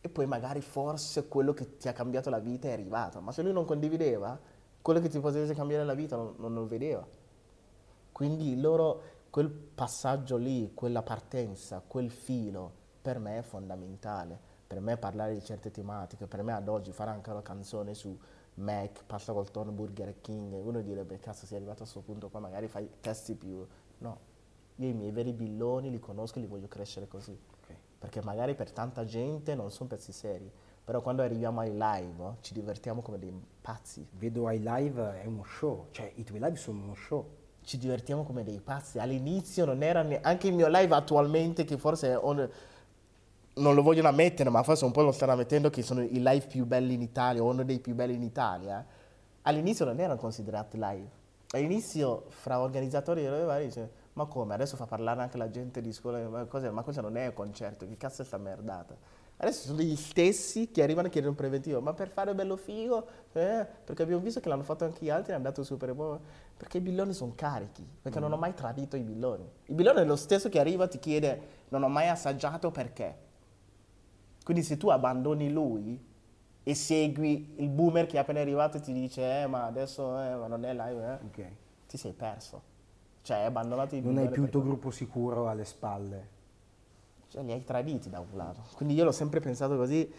E poi magari forse quello che ti ha cambiato la vita è arrivato. Ma se lui non condivideva, quello che ti potesse cambiare la vita non, non lo vedeva. Quindi loro, quel passaggio lì, quella partenza, quel filo, per me è fondamentale. Per me parlare di certe tematiche, per me ad oggi fare anche una canzone su Mac, pasta col tonno, Burger King, uno direbbe cazzo sei arrivato a questo punto qua, magari fai testi più... No, io i miei veri billoni li conosco e li voglio crescere così. Ok. Perché magari per tanta gente non sono pezzi seri, però quando arriviamo ai live oh, ci divertiamo come dei pazzi. Vedo ai live è uno show, cioè i tuoi live sono uno show. Ci divertiamo come dei pazzi. All'inizio non era ne- anche il mio live attualmente, che forse ho- non lo vogliono ammettere, ma forse un po' lo stanno ammettendo che sono i live più belli in Italia, o uno dei più belli in Italia. All'inizio non erano considerati live. All'inizio, fra organizzatori e vari, dice, ma come? Adesso fa parlare anche la gente di scuola, ma cosa, ma cosa non è un concerto? Che cazzo è sta merdata? Adesso sono gli stessi che arrivano a chiedere un preventivo, ma per fare bello figo, eh, perché abbiamo visto che l'hanno fatto anche gli altri, è andato super buono, perché i billoni sono carichi, perché non ho mai tradito i billoni. Il billone è lo stesso che arriva e ti chiede, non ho mai assaggiato perché. Quindi se tu abbandoni lui e segui il boomer che è appena arrivato e ti dice, eh, ma adesso eh, ma non è live, eh, Ok. ti sei perso. Cioè hai abbandonato i Non hai più il tuo gruppo sicuro alle spalle. cioè, li hai traditi da un lato. Quindi io l'ho sempre pensato così,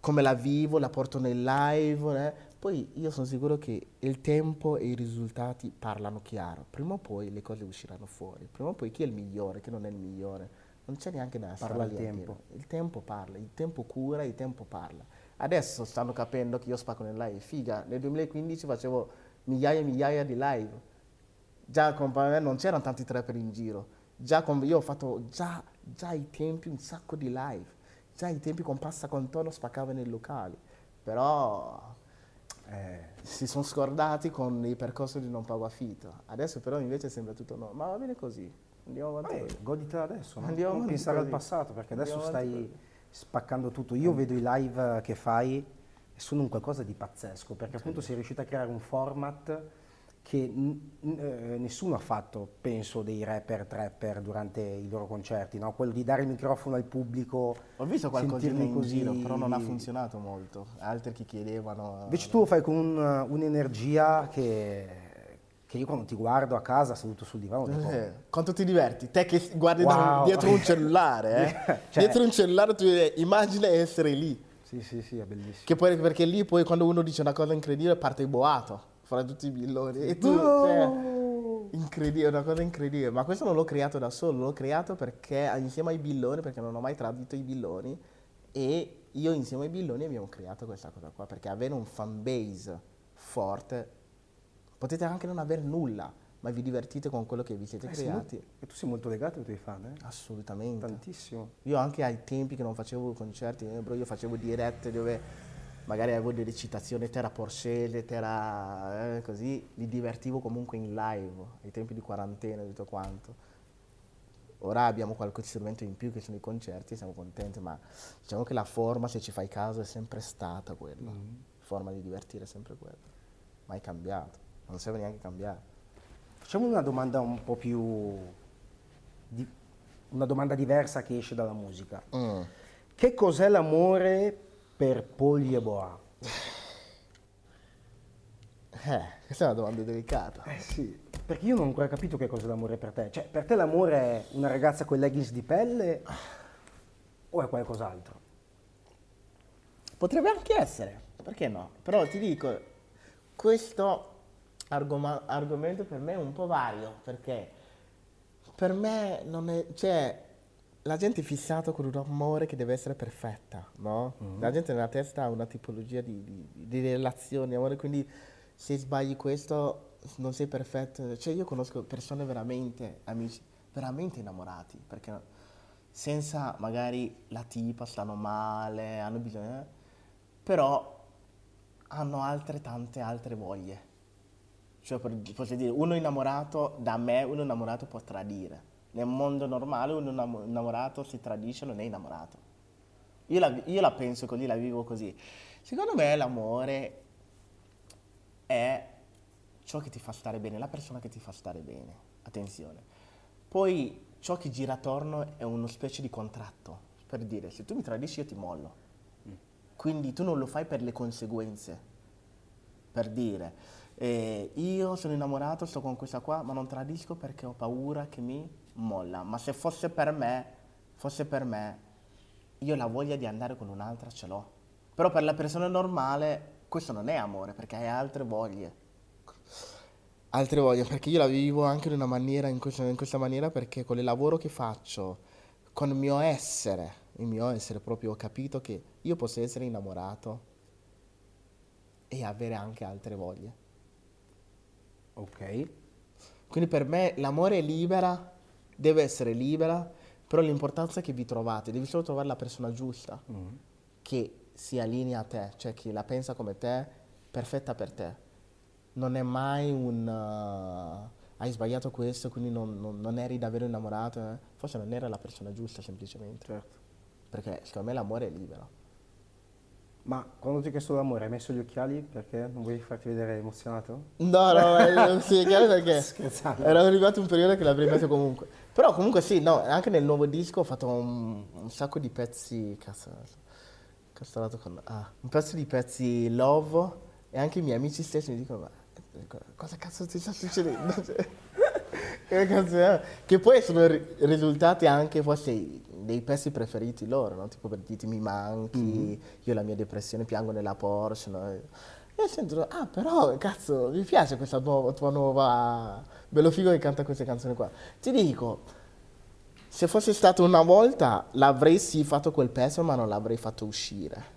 come la vivo, la porto nel live. eh. Poi io sono sicuro che il tempo e i risultati parlano chiaro. Prima o poi le cose usciranno fuori. Prima o poi chi è il migliore, chi non è il migliore. Non c'è neanche da stare Parla il tempo. Il tempo parla, il tempo cura, il tempo parla. Adesso stanno capendo che io spacco nel live. Figa, nel 2015 facevo migliaia e migliaia di live. Già con me non c'erano tanti trapper in giro. Già con, io ho fatto già, già ai tempi un sacco di live. Già ai tempi con pasta con tonno spaccavo nei locali. Però Eh, si sono scordati con il percorso di non pago affitto. Adesso però invece sembra tutto no. Ma va bene così. Andiamo avanti. così. goditela adesso, no? Andiamo non pensare al così. passato, perché adesso Andiamo avanti stai così. spaccando tutto. Io vedo i live che fai e sono un qualcosa di pazzesco, perché appunto sei riuscito a creare un format che eh, nessuno ha fatto, penso, dei rapper, trapper durante i loro concerti, no? Quello di dare il microfono al pubblico, Ho visto qualcosina in così- giro, però non ha funzionato molto. Altri che chiedevano... Invece tu lo fai con un- un'energia che, che io quando ti guardo a casa seduto sul divano dico, Eh, quanto ti diverti? Te che guardi Wow. dietro un cellulare, eh? Cioè- dietro un cellulare tu immagina essere lì. sì sì sì, è bellissimo. Che poi, perché lì poi quando uno dice una cosa incredibile parte il boato fra tutti i billoni. E tu, Oh! cioè, incredibile, una cosa incredibile. Ma questo non l'ho creato da solo, l'ho creato perché insieme ai billoni, perché non ho mai tradito i billoni, e io insieme ai billoni abbiamo creato questa cosa qua. Perché avere un fan base forte, potete anche non avere nulla, ma vi divertite con quello che vi siete Eh, creati. molto- e tu sei molto legato ai tuoi fan, eh? Assolutamente. Tantissimo. Io anche ai tempi che non facevo concerti, eh, io facevo dirette dove magari avevo delle citazioni, terra Porsche, terra eh, così, li divertivo comunque in live, ai tempi di quarantena e tutto quanto. Ora abbiamo qualche strumento in più che sono i concerti e siamo contenti, ma diciamo che la forma, se ci fai caso, è sempre stata quella. Forma di divertire è sempre quella. Mai cambiato, non serve neanche cambiare. Facciamo una domanda un po' più... di- una domanda diversa che esce dalla musica. Che cos'è l'amore per Pogli e Boa? Eh, questa è una domanda delicata. Eh sì, perché io non ho ancora capito che cos'è l'amore per te. Cioè, per te l'amore è una ragazza con leggings di pelle o è qualcos'altro? Potrebbe anche essere, perché no? Però ti dico, questo argoma- argomento per me è un po' vario, perché per me non è, cioè, la gente è fissata con un amore che deve essere perfetta, no? La gente nella testa ha una tipologia di, di, di relazioni, amore, quindi se sbagli questo non sei perfetto. Cioè io conosco persone veramente, amici, veramente innamorati, perché senza magari la tipa stanno male, hanno bisogno, però hanno altre tante altre voglie. Cioè, per- posso dire, uno innamorato da me, uno innamorato può tradire. Nel mondo normale uno innamo- innamorato si tradisce, non è innamorato. Io la, io la penso così, la vivo così. Secondo me l'amore è ciò che ti fa stare bene, la persona che ti fa stare bene, attenzione. Poi ciò che gira attorno è una specie di contratto, per dire se tu mi tradisci io ti mollo. Quindi tu non lo fai per le conseguenze, per dire eh, io sono innamorato, sto con questa qua, ma non tradisco perché ho paura che mi molla. Ma se fosse per me, fosse per me, io la voglia di andare con un'altra ce l'ho. Però per la persona normale questo non è amore perché hai altre voglie. Altre voglie, perché io la vivo anche in una maniera, in questa, in questa maniera perché con il lavoro che faccio, con il mio essere, il mio essere proprio ho capito che io posso essere innamorato e avere anche altre voglie. Ok. Quindi per me l'amore è libera, deve essere libera, però l'importanza è che vi trovate, devi solo trovare la persona giusta, Mm. che si allinea a te, cioè che la pensa come te, perfetta per te. Non è mai un... uh, hai sbagliato questo, quindi non, non- non eri davvero innamorato. eh. Forse non era la persona giusta semplicemente. Certo. Perché secondo me l'amore è libero. Ma quando ti ho chiesto l'amore hai messo gli occhiali perché non vuoi farti vedere emozionato? No, no, non si è chiaro perché Scherzando. era arrivato un periodo che l'avrei messo comunque. Però comunque sì, no, anche nel nuovo disco ho fatto un, un sacco di pezzi, cazzo, castrato con, ah, un pezzo di pezzi love e anche i miei amici stessi mi dicono, ma cosa cazzo ti sta succedendo? Che, cazzo poi sono ri- risultati anche forse dei pezzi preferiti loro, no? Tipo per dirti mi manchi, io la mia depressione piango nella Porsche, no? E sento, ah però cazzo, mi piace questa nuova, tua nuova... Bello figo che canta queste canzoni qua. Ti dico, se fosse stato una volta l'avrei sì fatto quel pezzo ma non l'avrei fatto uscire.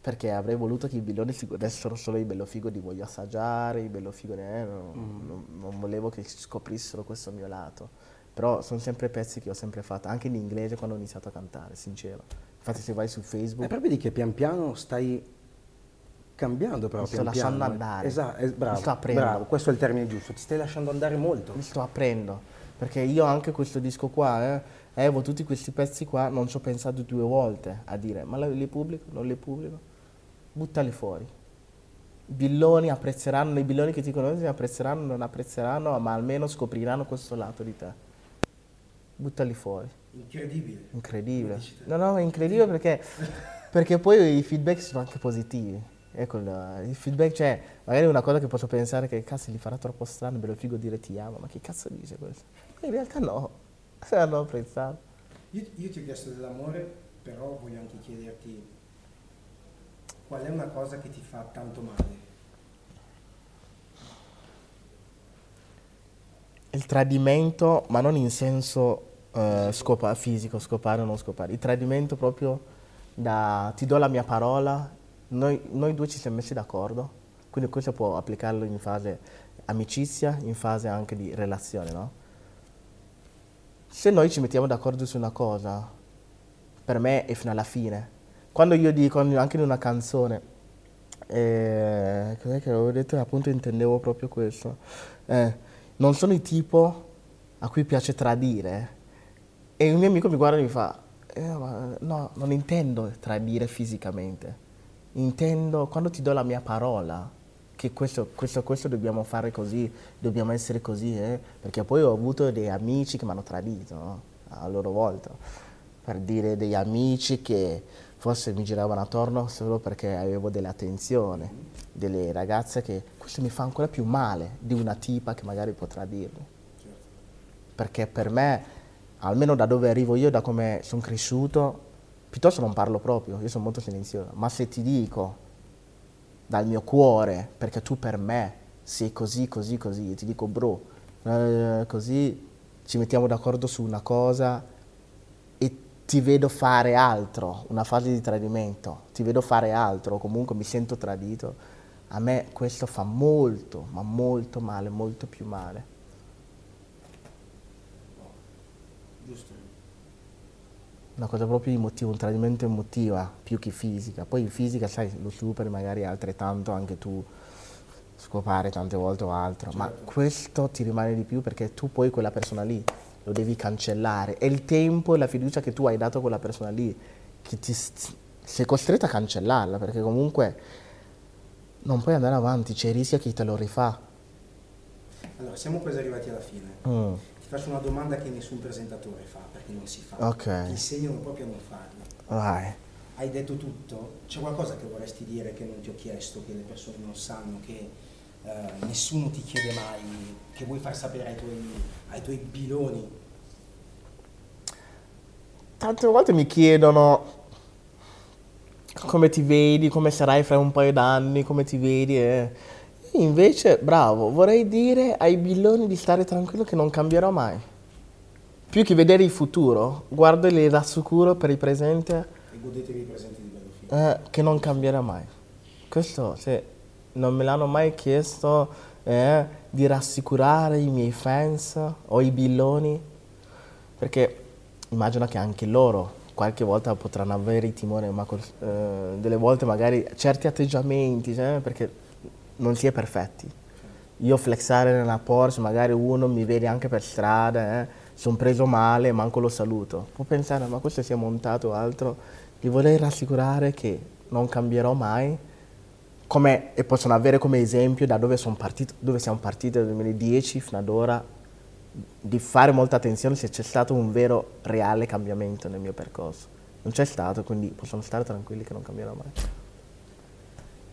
Perché avrei voluto che i billoni si godessero solo i bello figo di voglio assaggiare, i bello figo di... eh, no, non, non volevo che scoprissero questo mio lato. Però sono sempre pezzi che ho sempre fatto, anche in inglese quando ho iniziato a cantare, sincero. Infatti se vai su È Facebook... proprio di che pian piano stai cambiando però Mi sto pian lasciando piano. andare. Esatto, es- bravo, Mi sto aprendo. bravo, questo è il termine giusto, ti stai lasciando andare molto. mi sto aprendo perché io anche questo disco qua eh, avevo tutti questi pezzi qua non ci ho pensato due volte a dire ma li pubblico non li pubblico buttali fuori billoni apprezzeranno i billoni che ti conoscono apprezzeranno non apprezzeranno ma almeno scopriranno questo lato di te buttali fuori. Incredibile. incredibile. No no è incredibile perché perché poi i feedback sono anche positivi. Ecco il, il feedback cioè magari una cosa che posso pensare che cazzo gli farà troppo strano bello figo dire ti amo ma che cazzo dice questo? In realtà no. Se hanno apprezzato. Io, io ti ho chiesto dell'amore, però voglio anche chiederti qual è una cosa che ti fa tanto male. il tradimento ma non in senso eh, scopa- fisico scopare o non scopare il tradimento proprio da ti do la mia parola noi, noi due ci siamo messi d'accordo quindi questo può applicarlo in fase amicizia in fase anche di relazione no? se noi ci mettiamo d'accordo su una cosa, per me è fino alla fine. Quando io dico anche in una canzone, eh, cos'è che avevo detto? Appunto intendevo proprio questo. Eh, non sono il tipo a cui piace tradire. E un mio amico mi guarda e mi fa, "Eh, no, non intendo tradire fisicamente. Intendo quando ti do la mia parola che questo, questo, questo dobbiamo fare così, dobbiamo essere così, eh? perché poi ho avuto dei amici che mi hanno tradito no? a loro volta, per dire degli amici che forse mi giravano attorno solo perché avevo delle attenzioni, delle ragazze che questo mi fa ancora più male di una tipa che magari può tradirmi. Perché per me, almeno da dove arrivo io, da come sono cresciuto, piuttosto non parlo proprio, io sono molto silenzioso, ma se ti dico dal mio cuore, perché tu per me sei così, così, così, e ti dico bro, eh, così ci mettiamo d'accordo su una cosa e ti vedo fare altro, una fase di tradimento, ti vedo fare altro, o comunque mi sento tradito, a me questo fa molto, ma molto male, molto più male. Giusto. Una cosa proprio emotiva, un tradimento emotiva più che fisica. Poi fisica, sai, lo superi magari altrettanto anche tu scopare tante volte o altro, ma questo ti rimane di più perché tu poi quella persona lì lo devi cancellare. È il tempo e la fiducia che tu hai dato a quella persona lì che ti sei costretto a cancellarla perché comunque non puoi andare avanti, c'è il rischio che te lo rifà. Allora, siamo quasi arrivati alla fine. Mm. Faccio una domanda che nessun presentatore fa, perché non si fa. Ok. Ti insegnano proprio a non farlo. Vai. Hai detto tutto? C'è qualcosa che vorresti dire che non ti ho chiesto, che le persone non sanno, che eh, nessuno ti chiede mai, che vuoi far sapere ai tuoi, ai tuoi biloni? Tante volte mi chiedono come ti vedi, come sarai fra un paio d'anni, come ti vedi. E invece, bravo, vorrei dire ai billoni di stare tranquillo che non cambierò mai. Più che vedere il futuro, guardo e li rassicuro per il presente E godetevi i presenti di Battlefield. eh, che non cambierà mai. Questo, se non me l'hanno mai chiesto, eh, di rassicurare i miei fans o i billoni, perché immagino che anche loro qualche volta potranno avere il timore, ma eh, delle volte magari certi atteggiamenti, cioè, perché non si è perfetti. Io flexare nella Porsche, magari uno mi vede anche per strada, eh, sono preso male, manco lo saluto. Può pensare, ma questo si è montato altro. Li vorrei rassicurare che non cambierò mai come, e possono avere come esempio da dove, partito, dove siamo partiti dal 2010 fino ad ora, di fare molta attenzione se c'è stato un vero, reale cambiamento nel mio percorso. Non c'è stato, quindi possono stare tranquilli che non cambierò mai.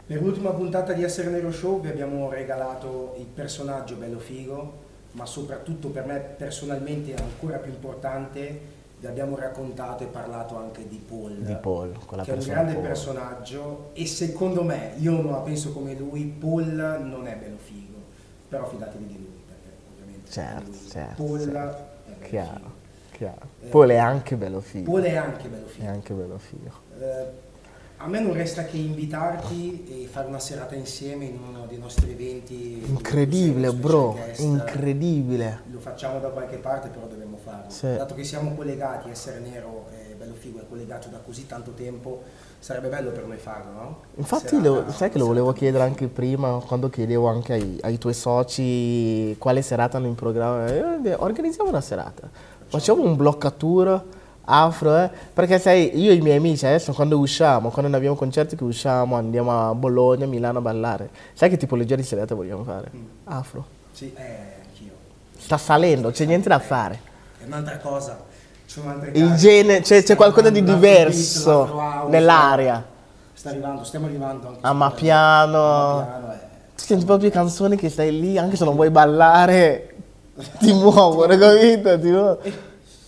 Per l'ultima puntata di Essere Nero Show vi abbiamo regalato il personaggio bello figo, ma soprattutto per me personalmente ancora più importante, vi abbiamo raccontato e parlato anche di Paul. Di Paul, che è un grande Paul. personaggio e secondo me, io non la penso come lui, Paul non è bello figo, però fidatevi di lui perché ovviamente Certo, lui- certo, Paul certo. è bello Chiaro, figo. chiaro. Eh, Paul è anche bello figo. Paul è anche bello È figo. anche bello figo. Eh, a me non resta che invitarti e fare una serata insieme in uno dei nostri eventi. Incredibile, bro, guest. incredibile. Lo facciamo da qualche parte, però dobbiamo farlo. Sì. Dato che siamo collegati, essere nero e bello figo è collegato da così tanto tempo, sarebbe bello per noi farlo, no? Infatti, Serata- lo- sai che lo volevo chiedere anche prima, quando chiedevo anche ai, ai tuoi soci quale serata hanno in programma. Eh, organizziamo una serata, facciamo un bloccatura afro, eh? perché sai, io e i miei amici adesso quando usciamo, quando non abbiamo concerti che usciamo, andiamo a Bologna, Milano a ballare. Sai che tipologia di serata vogliamo fare? Mm. Afro. Sì, eh, anch'io. Sta salendo, c'è niente da fare. È un'altra cosa. Ci sono altre Il case. gene, c'è, c'è qualcosa di diverso nell'aria. Sta arrivando, stiamo arrivando anche A su- Mapiano. a Mapiano, eh. Tu senti proprio canzoni che stai lì, anche se non vuoi ballare, ti muovono, capito? Ti muovono.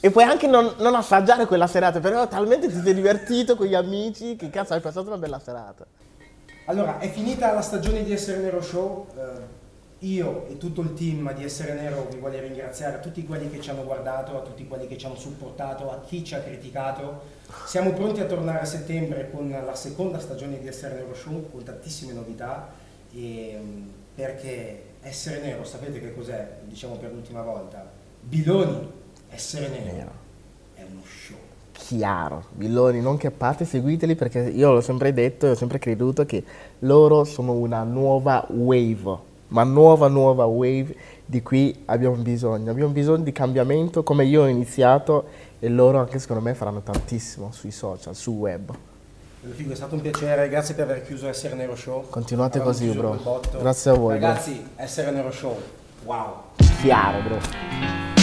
E puoi anche non, non assaggiare quella serata, però talmente ti sei divertito con gli amici che cazzo hai passato una bella serata. Allora, è finita la stagione di Essere Nero Show. eh, io e tutto il team di Essere Nero vi voglio ringraziare a tutti quelli che ci hanno guardato, a tutti quelli che ci hanno supportato, a chi ci ha criticato. Siamo pronti a tornare a settembre con la seconda stagione di Essere Nero Show con tantissime novità e, mm, perché Essere Nero, sapete che cos'è? Diciamo per l'ultima volta. Biloni, Essere Nero Nero. è uno show. Chiaro, Villoni, non che parte, seguiteli perché io l'ho sempre detto e ho sempre creduto che loro sono una nuova wave, ma nuova nuova wave di cui abbiamo bisogno. Abbiamo bisogno di cambiamento come io ho iniziato e loro anche secondo me faranno tantissimo sui social, sul web. Figo, è stato un piacere, grazie per aver chiuso Essere Nero Show. Continuate Avevamo così, bro. Grazie a voi, bro. Ragazzi, Essere Nero Show, wow. Chiaro, bro.